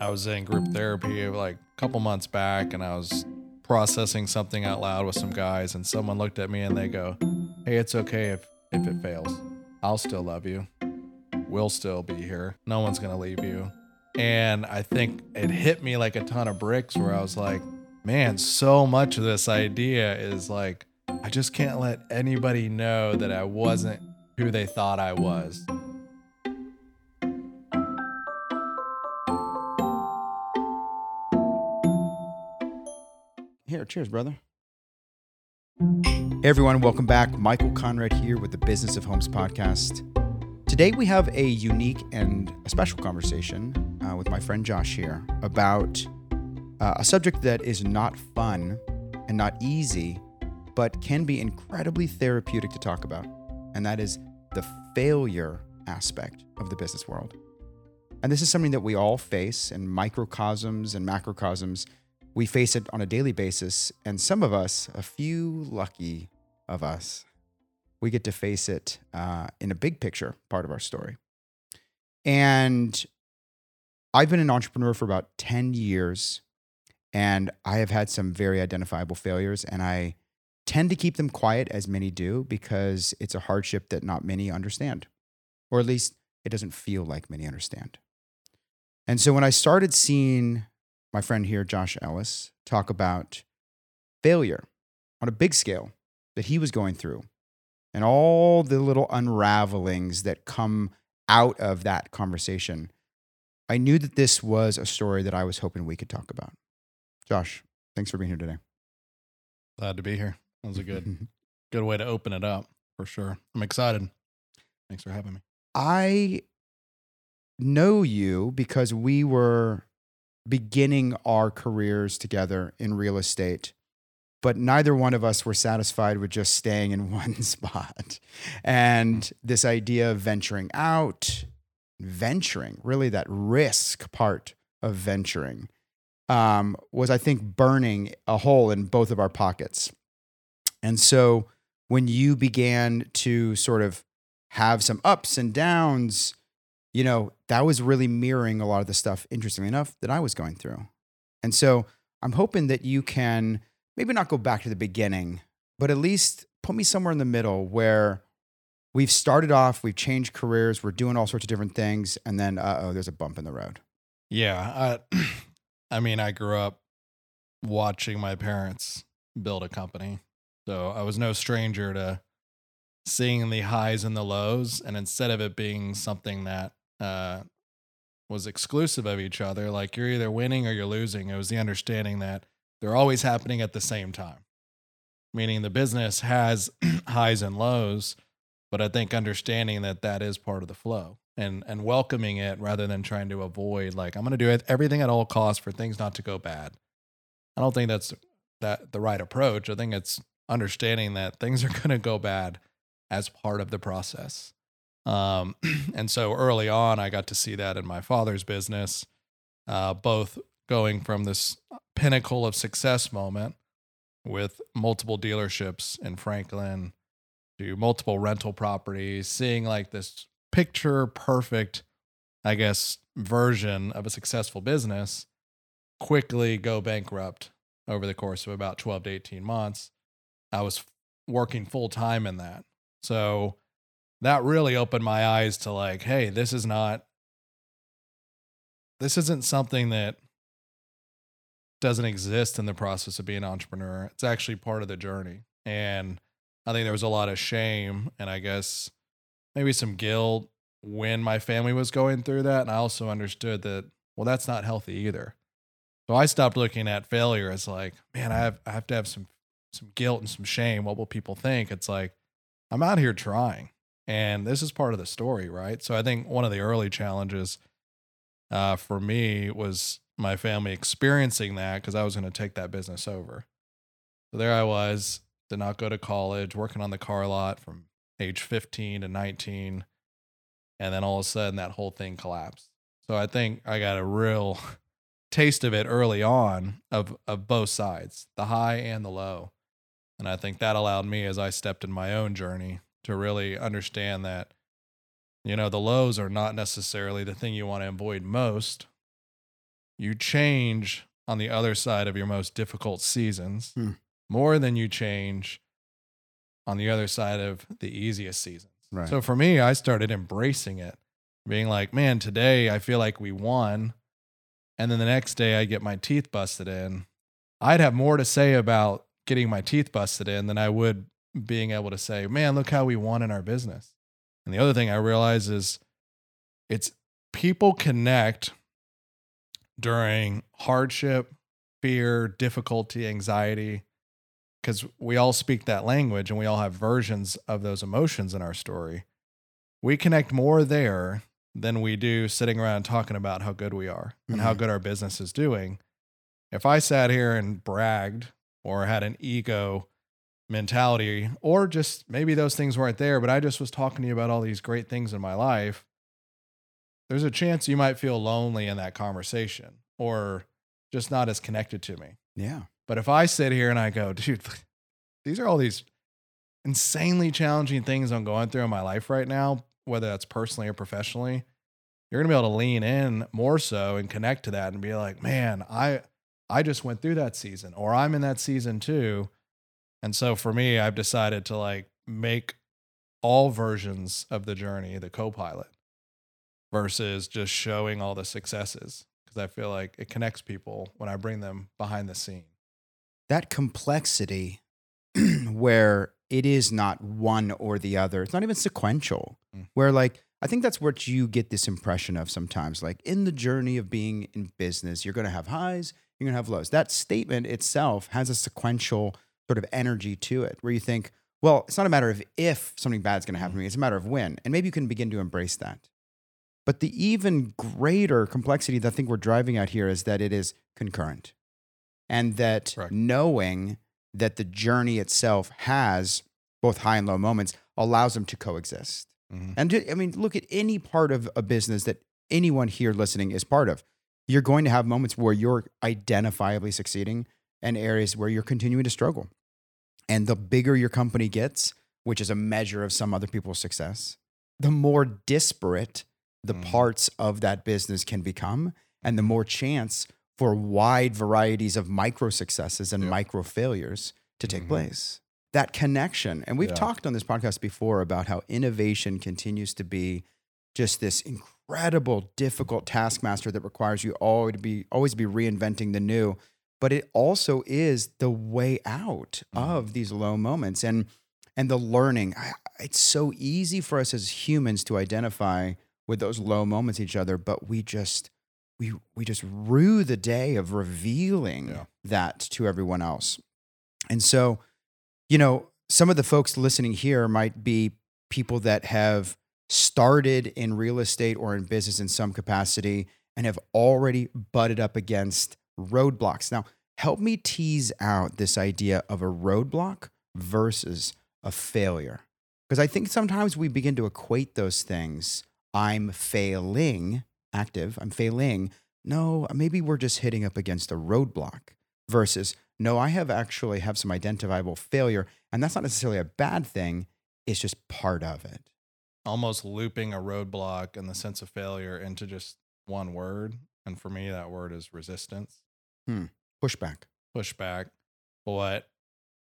I was in group therapy like a couple months back and I was processing something out loud with some guys and someone looked at me and they go, "Hey, it's okay if if it fails. I'll still love you. We'll still be here. No one's going to leave you." And I think it hit me like a ton of bricks where I was like, "Man, so much of this idea is like I just can't let anybody know that I wasn't who they thought I was." Cheers, brother. Everyone, welcome back. Michael Conrad here with the Business of Homes podcast. Today we have a unique and a special conversation uh, with my friend Josh here about uh, a subject that is not fun and not easy, but can be incredibly therapeutic to talk about, and that is the failure aspect of the business world. And this is something that we all face in microcosms and macrocosms we face it on a daily basis, and some of us, a few lucky of us, we get to face it uh, in a big picture part of our story. And I've been an entrepreneur for about 10 years, and I have had some very identifiable failures, and I tend to keep them quiet, as many do, because it's a hardship that not many understand, or at least it doesn't feel like many understand. And so when I started seeing my friend here, Josh Ellis, talk about failure on a big scale that he was going through and all the little unravelings that come out of that conversation. I knew that this was a story that I was hoping we could talk about. Josh, thanks for being here today. Glad to be here. That was a good good way to open it up for sure. I'm excited. Thanks for having me. I know you because we were beginning our careers together in real estate, but neither one of us were satisfied with just staying in one spot. And this idea of venturing out, venturing, really that risk part of venturing, um, was, I think, burning a hole in both of our pockets. And so when you began to sort of have some ups and downs, you know, that was really mirroring a lot of the stuff, interestingly enough, that I was going through. And so I'm hoping that you can maybe not go back to the beginning, but at least put me somewhere in the middle where we've started off, we've changed careers, we're doing all sorts of different things, and then, uh oh, there's a bump in the road. Yeah. I, I mean, I grew up watching my parents build a company. So I was no stranger to seeing the highs and the lows. And instead of it being something that uh, was exclusive of each other. Like you're either winning or you're losing. It was the understanding that they're always happening at the same time, meaning the business has highs and lows. But I think understanding that that is part of the flow and and welcoming it rather than trying to avoid like I'm going to do everything at all costs for things not to go bad. I don't think that's that the right approach. I think it's understanding that things are going to go bad as part of the process. Um, and so early on, I got to see that in my father's business, uh, both going from this pinnacle of success moment with multiple dealerships in Franklin to multiple rental properties, seeing like this picture perfect, I guess, version of a successful business quickly go bankrupt over the course of about 12 to 18 months. I was working full time in that. So that really opened my eyes to like, hey, this is not this isn't something that doesn't exist in the process of being an entrepreneur. It's actually part of the journey. And I think there was a lot of shame and I guess maybe some guilt when my family was going through that. And I also understood that, well, that's not healthy either. So I stopped looking at failure as like, man, I have I have to have some some guilt and some shame. What will people think? It's like, I'm out here trying. And this is part of the story, right? So I think one of the early challenges uh, for me was my family experiencing that because I was going to take that business over. So there I was, did not go to college, working on the car lot from age 15 to 19. And then all of a sudden, that whole thing collapsed. So I think I got a real taste of it early on of, of both sides, the high and the low. And I think that allowed me as I stepped in my own journey to really understand that you know the lows are not necessarily the thing you want to avoid most you change on the other side of your most difficult seasons Hmm. more than you change on the other side of the easiest seasons. Right. So for me, I started embracing it, being like, man, today I feel like we won. And then the next day I get my teeth busted in. I'd have more to say about getting my teeth busted in than I would being able to say, man, look how we won in our business. And the other thing I realize is it's people connect during hardship, fear, difficulty, anxiety, because we all speak that language and we all have versions of those emotions in our story. We connect more there than we do sitting around talking about how good we are and how Mhm. good our business is doing. If I sat here and bragged or had an ego mentality, or just maybe those things weren't there, but I just was talking to you about all these great things in my life, there's a chance you might feel lonely in that conversation or just not as connected to me. Yeah. But if I sit here and I go, dude, these are all these insanely challenging things I'm going through in my life right now, whether that's personally or professionally, you're gonna be able to lean in more so and connect to that and be like, man, I I just went through that season, or I'm in that season too. And so for me, I've decided to like make all versions of the journey the co-pilot versus just showing all the successes because I feel like it connects people when I bring them behind the scene. That complexity where it is not one or the other. It's not even sequential. Mm. Where like I think that's what you get this impression of sometimes. Like in the journey of being in business, you're going to have highs, you're going to have lows. That statement itself has a sequential sort of energy to it where you think, well, it's not a matter of if something bad is going to happen to me, it's a matter of when. And maybe you can begin to embrace that. But the even greater complexity that I think we're driving at here is that it is concurrent. And that knowing that the journey itself has both high and low moments allows them to coexist. Mhm. And I mean, look at any part of a business that anyone here listening is part of. You're going to have moments where you're identifiably succeeding and areas where you're continuing to struggle. And the bigger your company gets, which is a measure of some other people's success, the more disparate the Mhm. parts of that business can become, and the more chance for wide varieties of micro successes and Yeah. micro failures to take Mhm. place. That connection. And we've Yeah. talked on this podcast before about how innovation continues to be just this incredible, difficult taskmaster that requires you always to be always be reinventing the new. But it also is the way out Mhm. of these low moments and and the learning. I, it's so easy for us as humans to identify with those low moments each other, but we just we we just rue the day of revealing Yeah. that to everyone else. And so, you know, some of the folks listening here might be people that have started in real estate or in business in some capacity and have already butted up against roadblocks. Now, help me tease out this idea of a roadblock versus a failure. Because I think sometimes we begin to equate those things. I'm failing, active, I'm failing. No, maybe we're just hitting up against a roadblock versus no, I have actually have some identifiable failure. And that's not necessarily a bad thing. It's just part of it. Almost looping a roadblock and the sense of failure into just one word. And for me, that word is resistance, Hmm. Pushback. pushback. But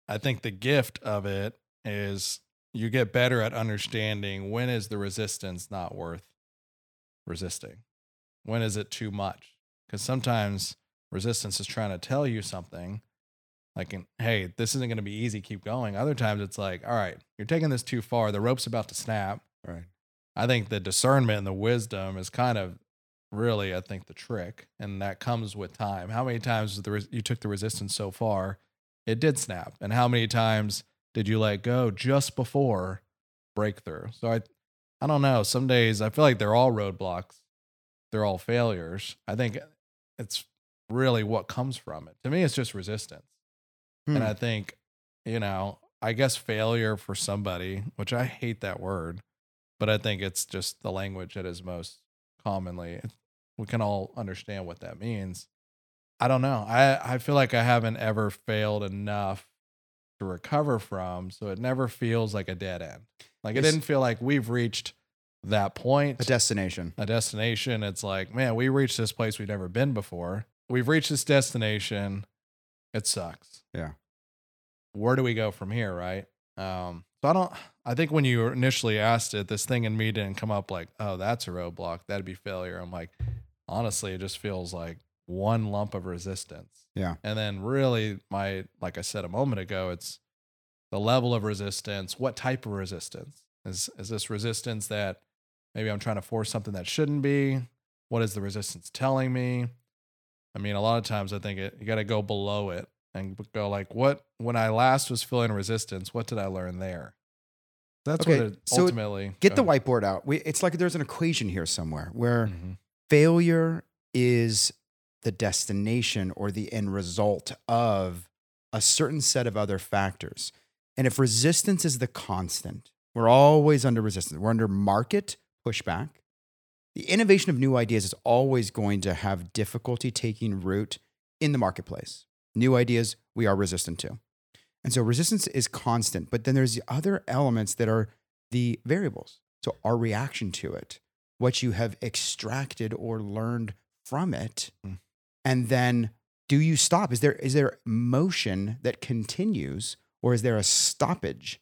I think the gift of it is you get better at understanding when is the resistance not worth resisting? When is it too much? Because sometimes resistance is trying to tell you something like, hey, this isn't going to be easy, keep going. Other times it's like, all right, you're taking this too far. The rope's about to snap. Right. I think the discernment and the wisdom is kind of really, I think, the trick. And that comes with time. How many times the res- you took the resistance so far, it did snap? And how many times did you let go just before breakthrough? So I, I don't know. Some days I feel like they're all roadblocks, they're all failures. I think it's really what comes from it. To me, it's just resistance. And Hmm. I think, you know, I guess failure for somebody, which I hate that word, but I think it's just the language that is most commonly. We can all understand what that means. I don't know. I, I feel like I haven't ever failed enough to recover from. So it never feels like a dead end. Like it didn't feel like we've reached that point, a destination. a destination. It's like, man, we reached this place we've never been before. we've reached this destination. It sucks. Yeah. Where do we go from here, right? Um, so I don't I think when you initially asked it, this thing in me didn't come up like, oh, that's a roadblock. That'd be failure. I'm like, honestly, it just feels like one lump of resistance. Yeah. And then really my like I said a moment ago, it's the level of resistance, what type of resistance? Is is this resistance that maybe I'm trying to force something that shouldn't be? What is the resistance telling me? I mean, a lot of times I think it, you got to go below it and go like, what when I last was feeling resistance, what did I learn there? That's Okay, what it so ultimately Get the whiteboard out. We, it's like there's an equation here somewhere where Mhm. failure is the destination or the end result of a certain set of other factors. And if resistance is the constant, we're always under resistance. We're under market pushback. The innovation of new ideas is always going to have difficulty taking root in the marketplace. New ideas we are resistant to. And so resistance is constant, but then there's the other elements that are the variables. So our reaction to it, what you have extracted or learned from it, Mm. and then do you stop? Is there is there motion that continues, or is there a stoppage?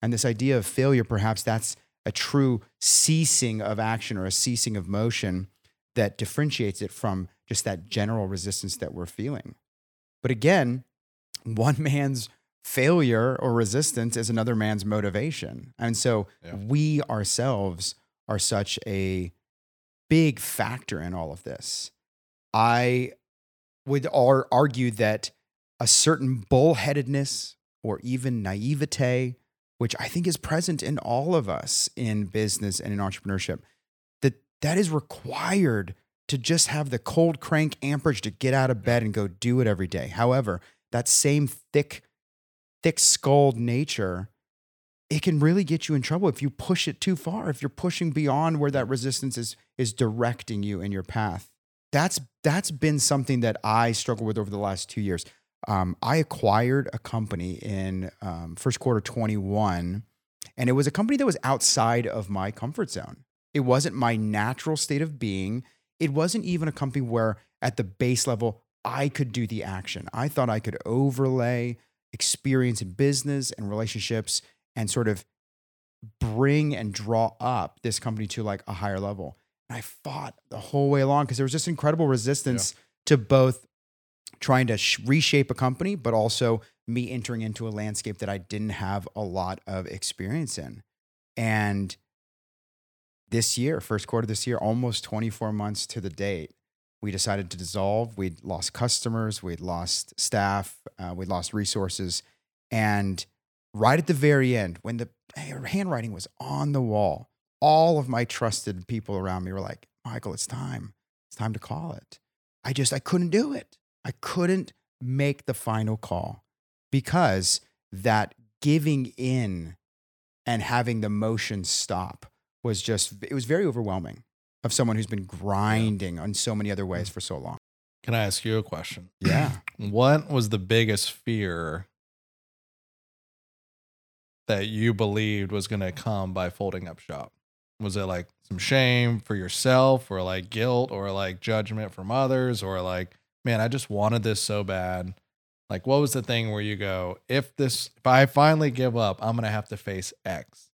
And this idea of failure, perhaps that's a true ceasing of action or a ceasing of motion that differentiates it from just that general resistance that we're feeling. But again, one man's failure or resistance is another man's motivation. And so Yeah. we ourselves are such a big factor in all of this. I would argue that a certain bullheadedness or even naivete, which I think is present in all of us in business and in entrepreneurship, that that is required to just have the cold crank amperage to get out of bed and go do it every day. However, that same thick, thick skulled nature, it can really get you in trouble if you push it too far, if you're pushing beyond where that resistance is is directing you in your path. That's that's been something that I struggled with over the last two years. Um, I acquired a company in um, first quarter 21, and it was a company that was outside of my comfort zone. It wasn't my natural state of being. It wasn't even a company where, at the base level, I could do the action. I thought I could overlay experience in business and relationships and sort of bring and draw up this company to like a higher level. And I fought the whole way along because there was just incredible resistance to both trying to sh- reshape a company, but also me entering into a landscape that I didn't have a lot of experience in. And this year, first quarter this year, almost 24 months to the date, we decided to dissolve. We'd lost customers, we'd lost staff, uh, we'd lost resources. And right at the very end, when the handwriting was on the wall, all of my trusted people around me were like, Michael, it's time. It's time to call it. I just, I couldn't do it. I couldn't make the final call because that giving in and having the motion stop was just, it was very overwhelming of someone who's been grinding on so many other ways mm. for so long. Can I ask you a question? Yeah. What was the biggest fear that you believed was going to come by folding up shop? Was it like some shame for yourself or like guilt or like judgment from others or like, man, I just wanted this so bad? Like, what was the thing where you go, if this, if I finally give up, I'm going to have to face X?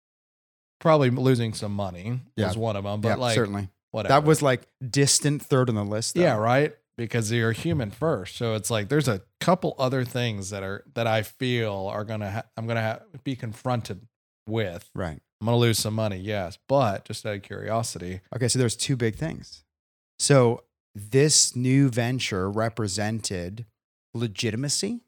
Probably losing some money Yeah. was one of them, but yeah, like, certainly. whatever. That was like distant third on the list. though. Yeah, right. Because you're human first, so it's like there's a couple other things that are that I feel are gonna ha- I'm gonna ha- be confronted with. Right. I'm gonna lose some money, yes, but just out of curiosity, Okay, so there's two big things. So this new venture represented legitimacy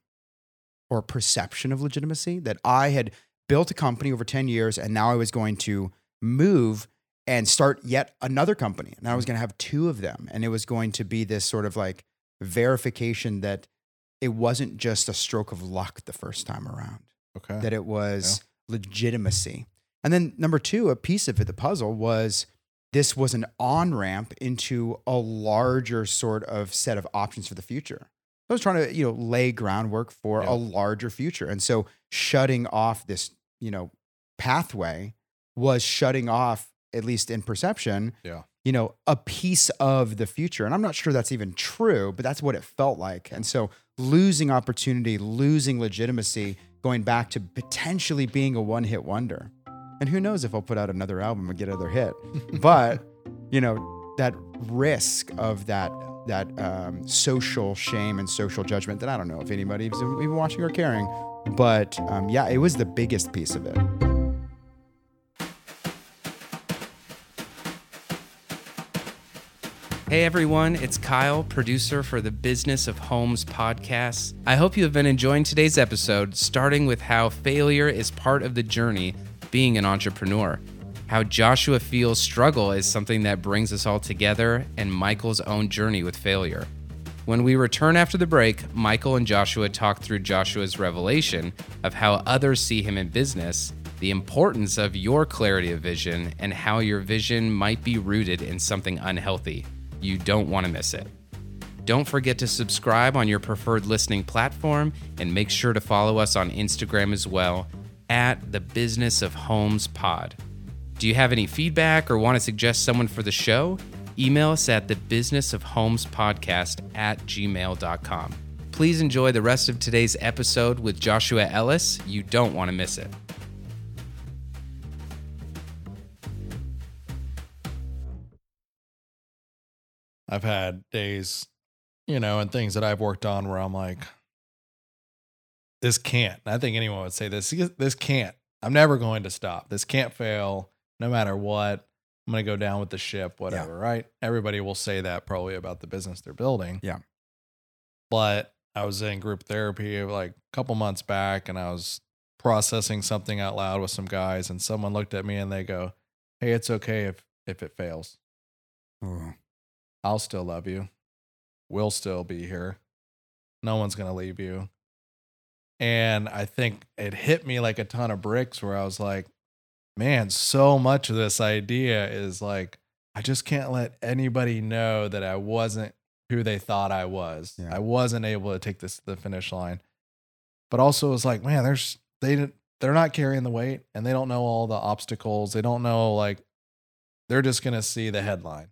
or perception of legitimacy that I had built a company over 10 years and now I was going to move and start yet another company. And I was mm. going to have two of them and it was going to be this sort of like verification that it wasn't just a stroke of luck the first time around okay, that it was legitimacy. And then number two, a piece of it, the puzzle was this was an on ramp into a larger sort of set of options for the future. I was trying to, you know, lay groundwork for Yeah. a larger future. And so shutting off this, you know, pathway was shutting off, at least in perception, Yeah. you know, a piece of the future. And I'm not sure that's even true, but that's what it felt like. And so losing opportunity, losing legitimacy, going back to potentially being a one hit wonder. And who knows if I'll put out another album and get another hit. but, you know, that risk of that that um, social shame and social judgment that I don't know if anybody's even watching or caring. But um, yeah, it was the biggest piece of it. Hey everyone, it's Kyle, producer for the Business of Homes podcast. I hope you have been enjoying today's episode, starting with how failure is part of the journey being an entrepreneur, how Joshua feels struggle is something that brings us all together, and Michael's own journey with failure. When we return after the break, Michael and Joshua talk through Joshua's revelation of how others see him in business, the importance of your clarity of vision, and how your vision might be rooted in something unhealthy. You don't want to miss it. Don't forget to subscribe on your preferred listening platform and make sure to follow us on Instagram as well at the Business of Homes Pod. Do you have any feedback or want to suggest someone for the show? Email us at the Business of Homes Podcast at gmail.com. Please enjoy the rest of today's episode with Joshua Ellis. You don't want to miss it. I've had days, you know, and things that I've worked on where I'm like, this can't. I think anyone would say this. This can't. I'm never going to stop. This can't fail, no matter what. I'm going to go down with the ship, whatever, yeah. right? Everybody will say that probably about the business they're building. Yeah. But I was in group therapy like a couple months back and I was processing something out loud with some guys and someone looked at me and they go, "Hey, it's okay if if it fails." Oh. I'll still love you. We'll still be here. No one's going to leave you. And I think it hit me like a ton of bricks where I was like, man, so much of this idea is like, I just can't let anybody know that I wasn't who they thought I was. Yeah. I wasn't able to take this to the finish line. But also it's like, man, there's they they're not carrying the weight and they don't know all the obstacles. They don't know like they're just going to see the headline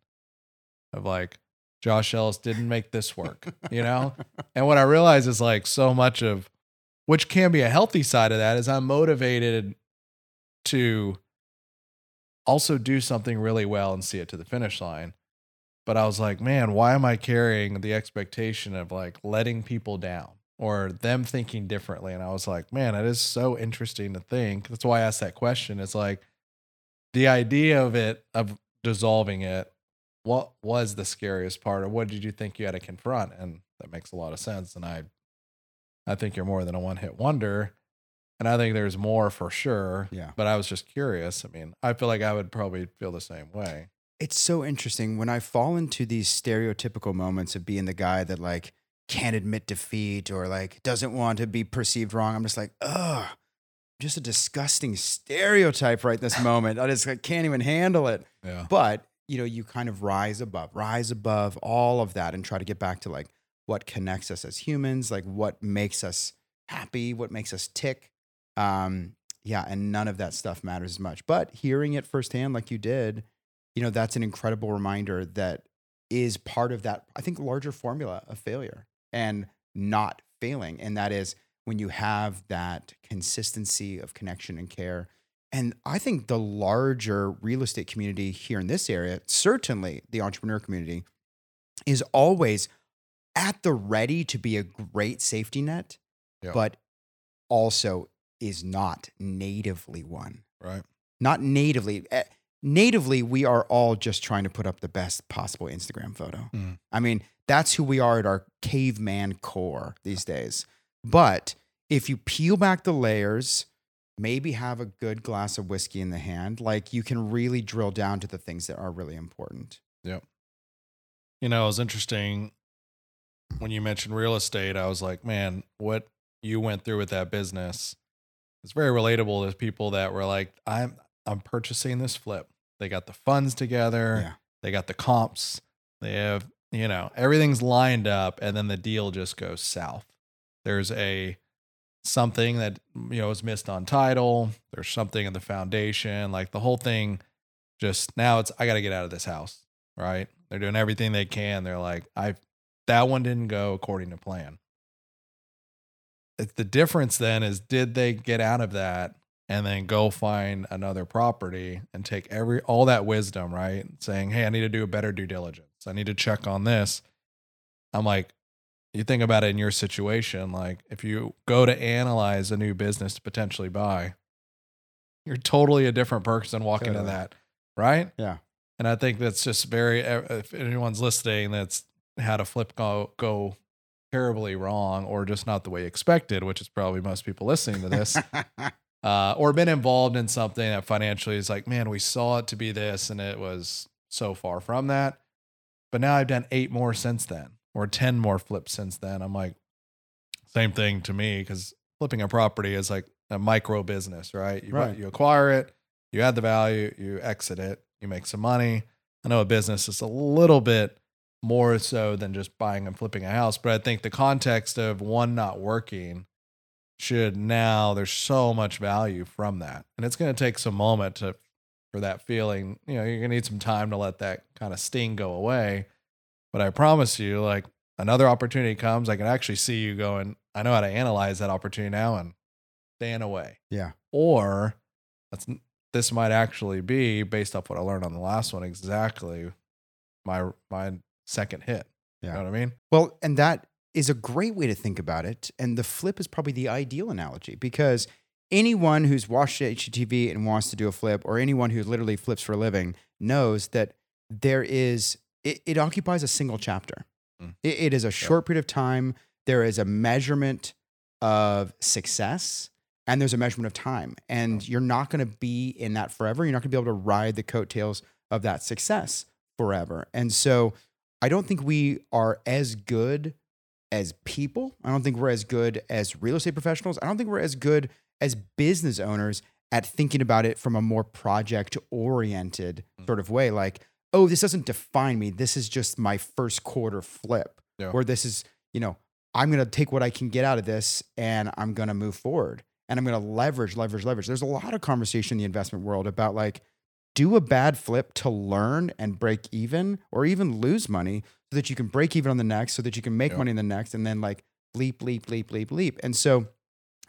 of like Josh Ellis didn't make this work, you know? and what I realize is like so much of which can be a healthy side of that is I'm motivated to also do something really well and see it to the finish line. But I was like, man, why am I carrying the expectation of like letting people down or them thinking differently? And I was like, man, it is so interesting to think. That's why I asked that question. It's like the idea of it, of dissolving it, what was the scariest part or what did you think you had to confront and that makes a lot of sense and i i think you're more than a one hit wonder and i think there's more for sure yeah. but i was just curious. I mean i feel like i would probably feel the same way. It's so interesting. When i fall into these stereotypical moments of being the guy that like can't admit defeat or like doesn't want to be perceived wrong i'm just like ugh just a disgusting stereotype right this moment. I just I can't even handle it. Yeah. But you know, you kind of rise above, rise above all of that and try to get back to like what connects us as humans, like what makes us happy, what makes us tick. Um, yeah, and none of that stuff matters as much. But hearing it firsthand, like you did, you know, that's an incredible reminder that is part of that, I think, larger formula of failure and not failing. And that is when you have that consistency of connection and care and I think the larger real estate community here in this area, certainly the entrepreneur community, is always at the ready to be a great safety net, yeah. but also is not natively one. Right. Not natively. Eh, natively, we are all just trying to put up the best possible Instagram photo. Mm. I mean, that's who we are at our caveman core these days. But if you peel back the layers, maybe have a good glass of whiskey in the hand. Like you can really drill down to the things that are really important. Yep. You know, it was interesting when you mentioned real estate. I was like, man, what you went through with that business it's very relatable to people that were like, I'm I'm purchasing this flip. They got the funds together, yeah. they got the comps, they have, you know, everything's lined up, and then the deal just goes south. There's a something that you know is missed on title there's something in the foundation like the whole thing just now it's i got to get out of this house right? They're doing everything they can. They're like, I that one didn't go according to plan. It's the difference then is did they get out of that and then go find another property and take every all that wisdom, right? Saying, Hey, I need to do a better due diligence. I need to check on this. I'm like, you think about it in your situation, like if you go to analyze a new business to potentially buy, you're totally a different person walking Totally. to that, right? Yeah. And I think that's just very. If anyone's listening, that's had a flip go go terribly wrong, or just not the way expected, which is probably most people listening to this, uh, or been involved in something that financially is like, man, we saw it to be this, and it was so far from that. But now I've done eight more since then, or ten more flips since then. I'm like, same thing to me because flipping a property is like a micro business, right? You, Right. you acquire it, you add the value, you exit it, you make some money. I know a business is a little bit more so than just buying and flipping a house, but I think the context of one not working should now there's so much value from that. And it's going to take some moment to for that feeling, you know, you're going to need some time to let that kind of sting go away. But I promise you like another opportunity comes, I can actually see you going, I know how to analyze that opportunity now and staying away. Yeah. Or that's this might actually be based off what I learned on the last one exactly my my second hit. Yeah. You know what I mean? Well, and that is a great way to think about it. And the flip is probably the ideal analogy because anyone who's watched HGTV and wants to do a flip, or anyone who literally flips for a living, knows that there is, it, it occupies a single chapter. Mm. It- it is a short period of time. There is a measurement of success and there's a measurement of time. And you're not going to be in that forever. You're not going to be able to ride the coattails of that success forever. And so I don't think we are as good as people. I don't think we're as good as real estate professionals. I don't think we're as good as business owners at thinking about it from a more project oriented Mm. sort of way. Like, oh, this doesn't define me. This is just my first quarter flip. Yeah. Or this is, you know, I'm going to take what I can get out of this and I'm going to move forward and I'm going to leverage, leverage, leverage. There's a lot of conversation in the investment world about like, do a bad flip to learn and break even or even lose money so that you can break even on the next, so that you can make Yeah. money in the next, and then like leap, leap, leap, leap, leap. And so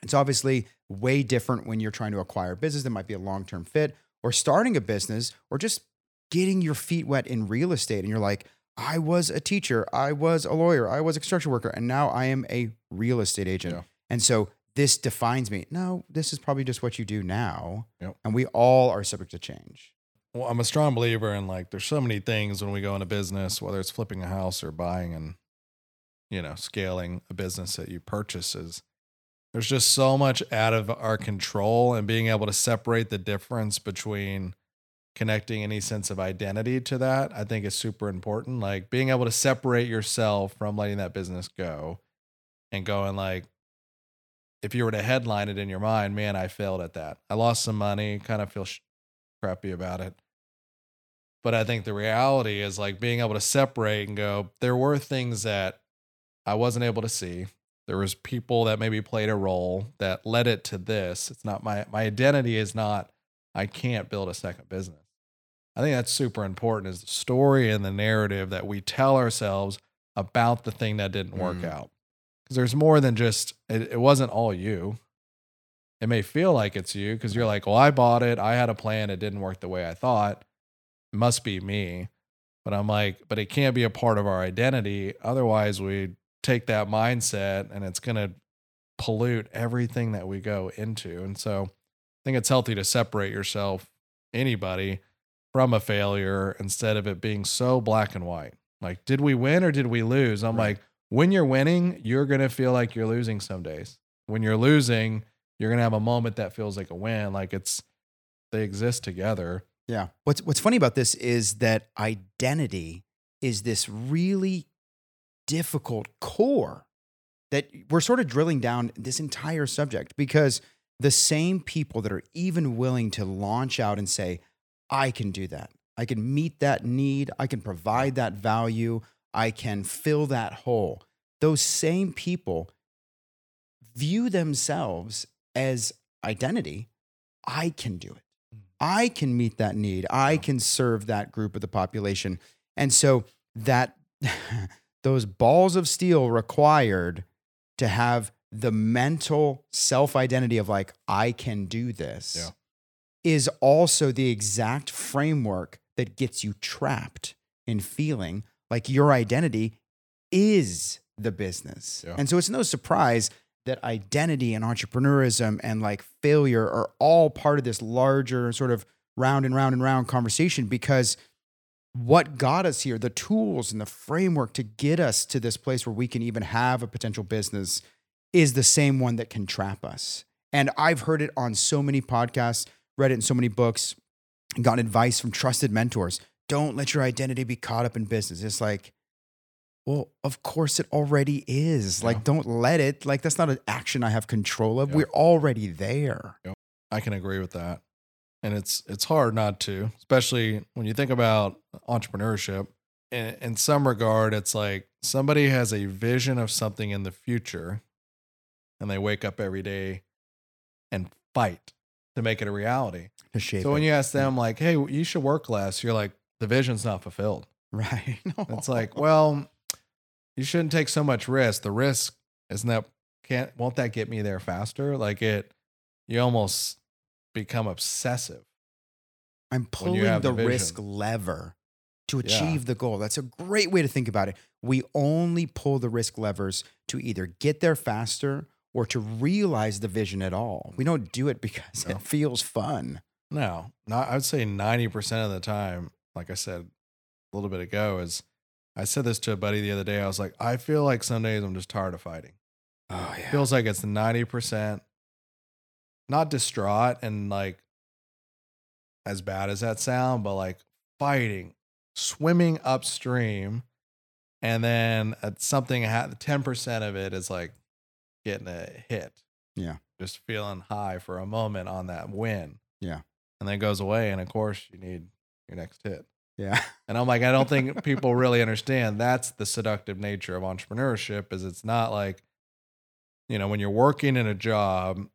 it's obviously way different when you're trying to acquire a business that might be a long term fit or starting a business or just getting your feet wet in real estate. And you're like, I was a teacher, I was a lawyer, I was a construction worker, and now I am a real estate agent. Yeah. And so this defines me. No, this is probably just what you do now. Yep. And we all are subject to change. Well, I'm a strong believer in like there's so many things when we go into business, whether it's flipping a house or buying and you know, scaling a business that you purchases. There's just so much out of our control and being able to separate the difference between connecting any sense of identity to that, I think is super important. Like being able to separate yourself from letting that business go and going like if you were to headline it in your mind, man, I failed at that. I lost some money, kind of feel sh- crappy about it. But I think the reality is like being able to separate and go, there were things that I wasn't able to see. There was people that maybe played a role that led it to this. It's not my my identity is not I can't build a second business. I think that's super important is the story and the narrative that we tell ourselves about the thing that didn't work Mm. out. Because there's more than just it, it wasn't all you. It may feel like it's you because you're like, well, I bought it. I had a plan. It didn't work the way I thought. Must be me. But I'm like, but it can't be a part of our identity. Otherwise, we take that mindset and it's going to pollute everything that we go into. And so I think it's healthy to separate yourself, anybody, from a failure instead of it being so black and white. Like, did we win or did we lose? I'm Right. like, when you're winning, you're going to feel like you're losing some days. When you're losing, you're going to have a moment that feels like a win. Like it's, they exist together. Yeah. What's what's funny about this is that identity is this really difficult core that we're sort of drilling down this entire subject because the same people that are even willing to launch out and say, I can do that. I can meet that need. I can provide that value. I can fill that hole. Those same people view themselves as identity. I can do it. I can meet that need. I can serve that group of the population. And so that those balls of steel required to have the mental self identity of like, I can do this Yeah. is also the exact framework that gets you trapped in feeling like your identity is the business. Yeah. And so it's no surprise that identity and entrepreneurism and like failure are all part of this larger sort of round and round and round conversation because what got us here, the tools and the framework to get us to this place where we can even have a potential business is the same one that can trap us. And I've heard it on so many podcasts, read it in so many books, and gotten advice from trusted mentors. Don't let your identity be caught up in business. It's like, well, of course it already is. Yeah. Like, don't let it. Like, that's not an action I have control of. Yeah. We're already there. I can agree with that. And it's it's hard not to, especially when you think about entrepreneurship. In, in some regard, it's like somebody has a vision of something in the future and they wake up every day and fight to make it a reality. To shape so when it. you ask them like, "Hey, you should work less." You're like, "The vision's not fulfilled." right. No. It's like, well, you shouldn't take so much risk. The risk isn't that can't won't that get me there faster? Like it, you almost become obsessive. I'm pulling the, the risk lever to Yeah. achieve the goal. That's a great way to think about it. We only pull the risk levers to either get there faster or to realize the vision at all. We don't do it because No. it feels fun. No, not. I would say ninety percent of the time, like I said a little bit ago, is I said this to a buddy the other day. I was like, I feel like some days I'm just tired of fighting. Oh yeah. feels like it's 90% not distraught and like as bad as that sound but like fighting swimming upstream and then at something ha- 10% of it is like getting a hit Yeah. just feeling high for a moment on that win Yeah. and then it goes away and of course you need your next hit yeah. and I'm like, I don't think people really understand that's the seductive nature of entrepreneurship is it's not like, you know, when you're working in a job,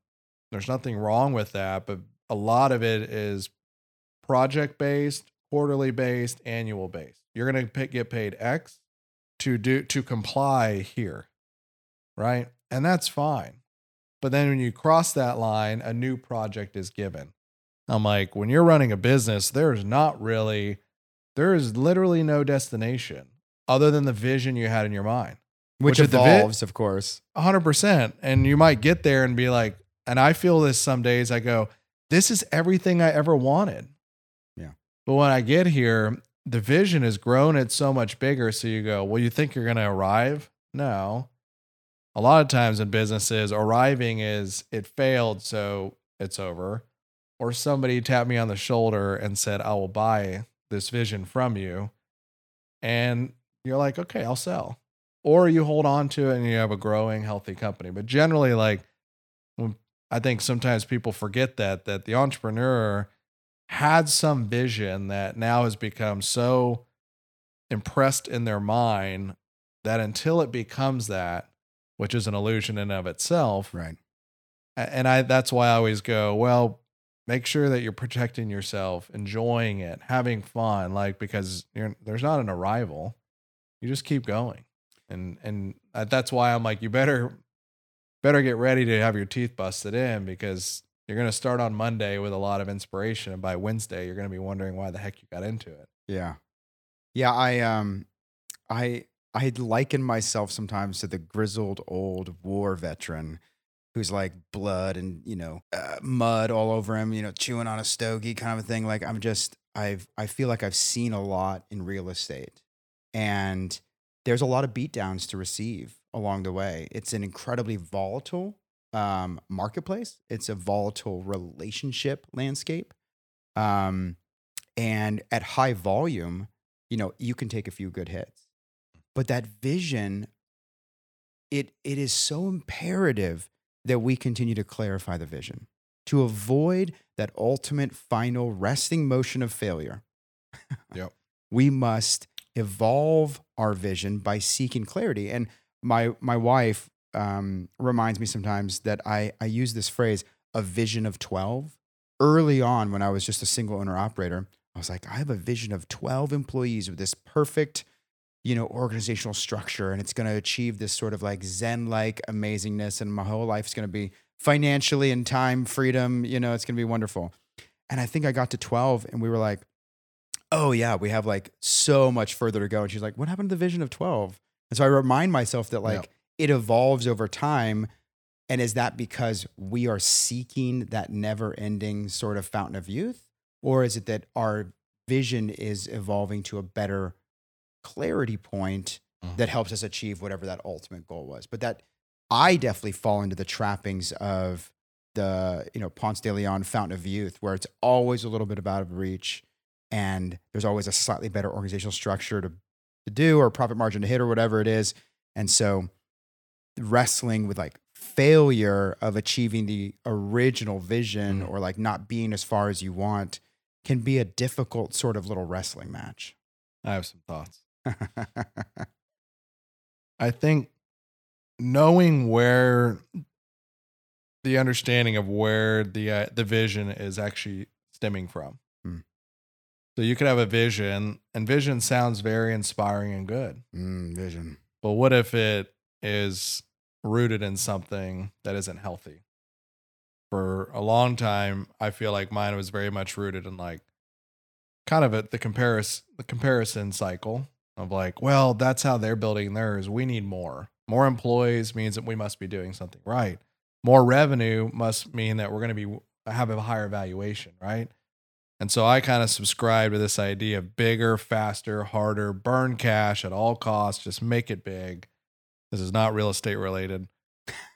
there's nothing wrong with that, but a lot of it is project based, quarterly based, annual based. You're going to get paid X to do to comply here. Right? And that's fine. But then when you cross that line, a new project is given. I'm like, when you're running a business, there's not really there is literally no destination other than the vision you had in your mind. Which, Which the vi- evolves, of course. 100%. And you might get there and be like, and I feel this some days I go, this is everything I ever wanted. Yeah. But when I get here, the vision has grown. It's so much bigger. So you go, well, you think you're going to arrive? No. A lot of times in businesses, arriving is it failed, so it's over. Or somebody tapped me on the shoulder and said, I will buy this vision from you. And you're like, okay, I'll sell. Or you hold on to it and you have a growing, healthy company. But generally, like, I think sometimes people forget that, that the entrepreneur had some vision that now has become so impressed in their mind that until it becomes that, which is an illusion in of itself, Right. and I that's why I always go, well, make sure that you're protecting yourself, enjoying it, having fun, like because there's not an arrival. You just keep going. And and that's why I'm like you better better get ready to have your teeth busted in because you're going to start on Monday with a lot of inspiration and by Wednesday you're going to be wondering why the heck you got into it. Yeah. Yeah, I um I I liken myself sometimes to the grizzled old war veteran who's like blood and, you know, uh, mud all over him, you know, chewing on a stogie kind of a thing. Like I'm just I've I feel like I've seen a lot in real estate. And there's a lot of beatdowns to receive along the way. It's an incredibly volatile um, marketplace. It's a volatile relationship landscape. Um, and at high volume, you know, you can take a few good hits. But that vision, it it is so imperative that we continue to clarify the vision to avoid that ultimate final resting motion of failure. Yep. We must evolve our vision by seeking clarity. And my my wife um, reminds me sometimes that I I use this phrase a vision of twelve. Early on, when I was just a single owner operator, I was like, I have a vision of 12 employees with this perfect, you know, organizational structure, and it's going to achieve this sort of like Zen like amazingness, and my whole life's going to be financially and time freedom. You know, it's going to be wonderful. And I think I got to 12, and we were like, oh, yeah, we have like so much further to go. And she's like, what happened to the vision of 12? And so I remind myself that like Yep. it evolves over time. And is that because we are seeking that never ending sort of fountain of youth? Or is it that our vision is evolving to a better clarity point Mhm. that helps us achieve whatever that ultimate goal was? But that I definitely fall into the trappings of the, you know, Ponce de Leon fountain of youth, where it's always a little bit out of reach and there's always a slightly better organizational structure to, to do or profit margin to hit or whatever it is. And so wrestling with like failure of achieving the original vision Mhm. or like not being as far as you want can be a difficult sort of little wrestling match. I have some thoughts. I think knowing where the understanding of where the uh, the vision is actually stemming from. Hmm. So you could have a vision, and vision sounds very inspiring and good. mm, vision. But what if it is rooted in something that isn't healthy? For a long time, I feel like mine was very much rooted in like kind of a, the comparison the comparison cycle of like, well, that's how they're building theirs. We need more. More employees means that we must be doing something right. More revenue must mean that we're going to be have a higher valuation, right? And so I kind of subscribe to this idea of bigger, faster, harder, burn cash at all costs, just make it big. This is not real estate related.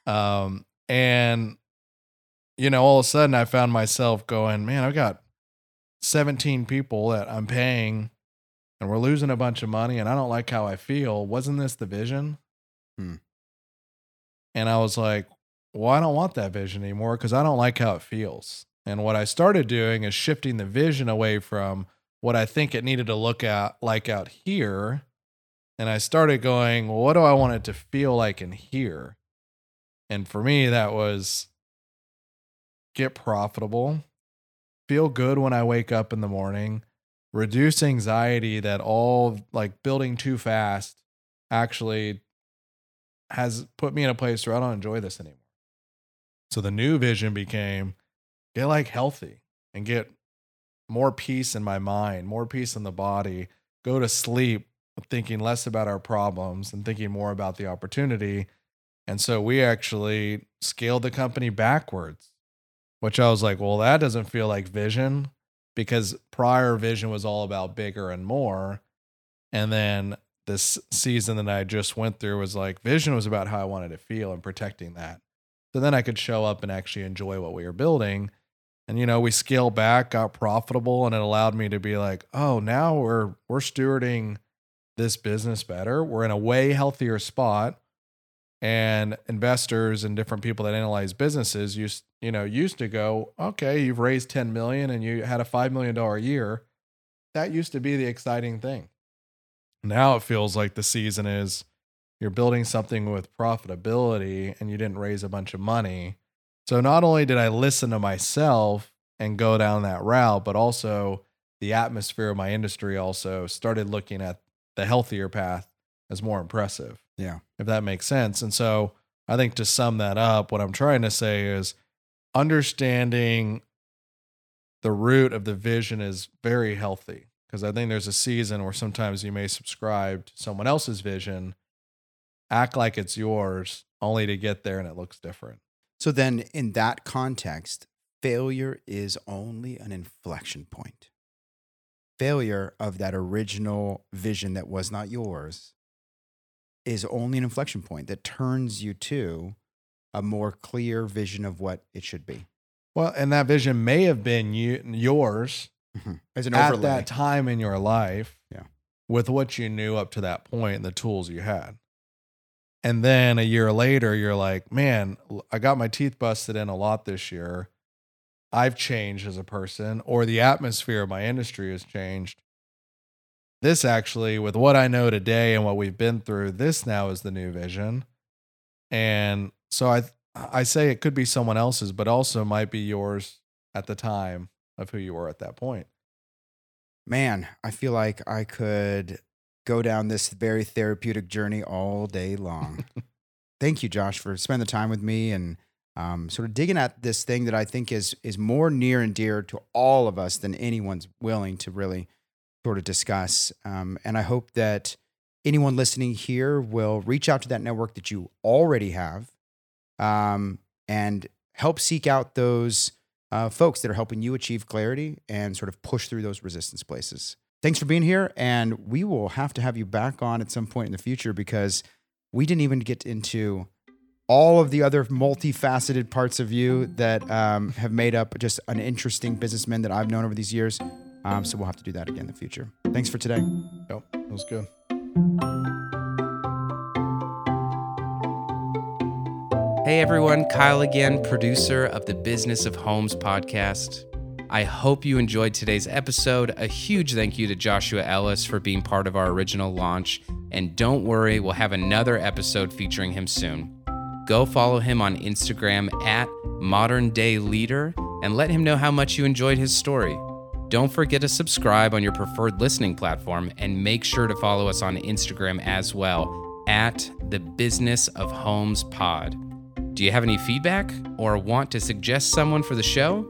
Um, and, you know, all of a sudden I found myself going, man, I've got 17 people that I'm paying and we're losing a bunch of money and I don't like how I feel. Wasn't this the vision? Hmm. And I was like, well, I don't want that vision anymore because I don't like how it feels. And what I started doing is shifting the vision away from what I think it needed to look at like out here. And I started going, well, what do I want it to feel like in here? And for me, that was get profitable, feel good when I wake up in the morning, reduce anxiety that all like building too fast actually has put me in a place where I don't enjoy this anymore. So the new vision became get like healthy and get more peace in my mind, more peace in the body, go to sleep thinking less about our problems and thinking more about the opportunity. And so we actually scaled the company backwards, which I was like, well, that doesn't feel like vision because prior vision was all about bigger and more. And then this season that I just went through was like vision was about how I wanted to feel and protecting that. So then I could show up and actually enjoy what we were building. And you know, we scaled back, got profitable, and it allowed me to be like, oh, now we're we're stewarding this business better. We're in a way healthier spot. And investors and different people that analyze businesses used, you know, used to go, okay, you've raised 10 million and you had a $5 million year. That used to be the exciting thing. Now it feels like the season is you're building something with profitability and you didn't raise a bunch of money. So not only did I listen to myself and go down that route, but also the atmosphere of my industry also started looking at the healthier path as more impressive. Yeah. If that makes sense. And so I think to sum that up, what I'm trying to say is understanding the root of the vision is very healthy because I think there's a season where sometimes you may subscribe to someone else's vision, act like it's yours, only to get there and it looks different. So then, in that context, failure is only an inflection point. Failure of that original vision that was not yours is only an inflection point that turns you to a more clear vision of what it should be. Well, and that vision may have been you, yours mm-hmm. As an at that time in your life Yeah. with what you knew up to that point and the tools you had. And then a year later, you're like, man, I got my teeth busted in a lot this year. I've changed as a person, or the atmosphere of my industry has changed. This actually, with what I know today and what we've been through, this now is the new vision. And so I, I say it could be someone else's, but also might be yours at the time of who you were at that point. Man, I feel like I could go down this very therapeutic journey all day long. Thank you, Josh, for spending the time with me and um, sort of digging at this thing that I think is is more near and dear to all of us than anyone's willing to really sort of discuss. Um, and I hope that anyone listening here will reach out to that network that you already have um, and help seek out those uh, folks that are helping you achieve clarity and sort of push through those resistance places. Thanks for being here. And we will have to have you back on at some point in the future because we didn't even get into all of the other multifaceted parts of you that um, have made up just an interesting businessman that I've known over these years. Um, so we'll have to do that again in the future. Thanks for today. Yep, that was good. Hey everyone, Kyle again, producer of the Business of Homes podcast. I hope you enjoyed today's episode. A huge thank you to Joshua Ellis for being part of our original launch. And don't worry, we'll have another episode featuring him soon. Go follow him on Instagram at Modern Day Leader and let him know how much you enjoyed his story. Don't forget to subscribe on your preferred listening platform and make sure to follow us on Instagram as well at the Business of Homes Pod. Do you have any feedback or want to suggest someone for the show?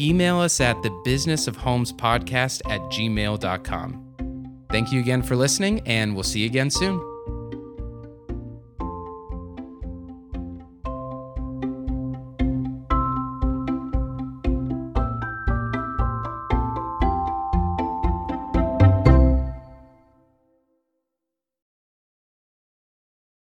Email us at the business of homes podcast at gmail.com. Thank you again for listening, and we'll see you again soon.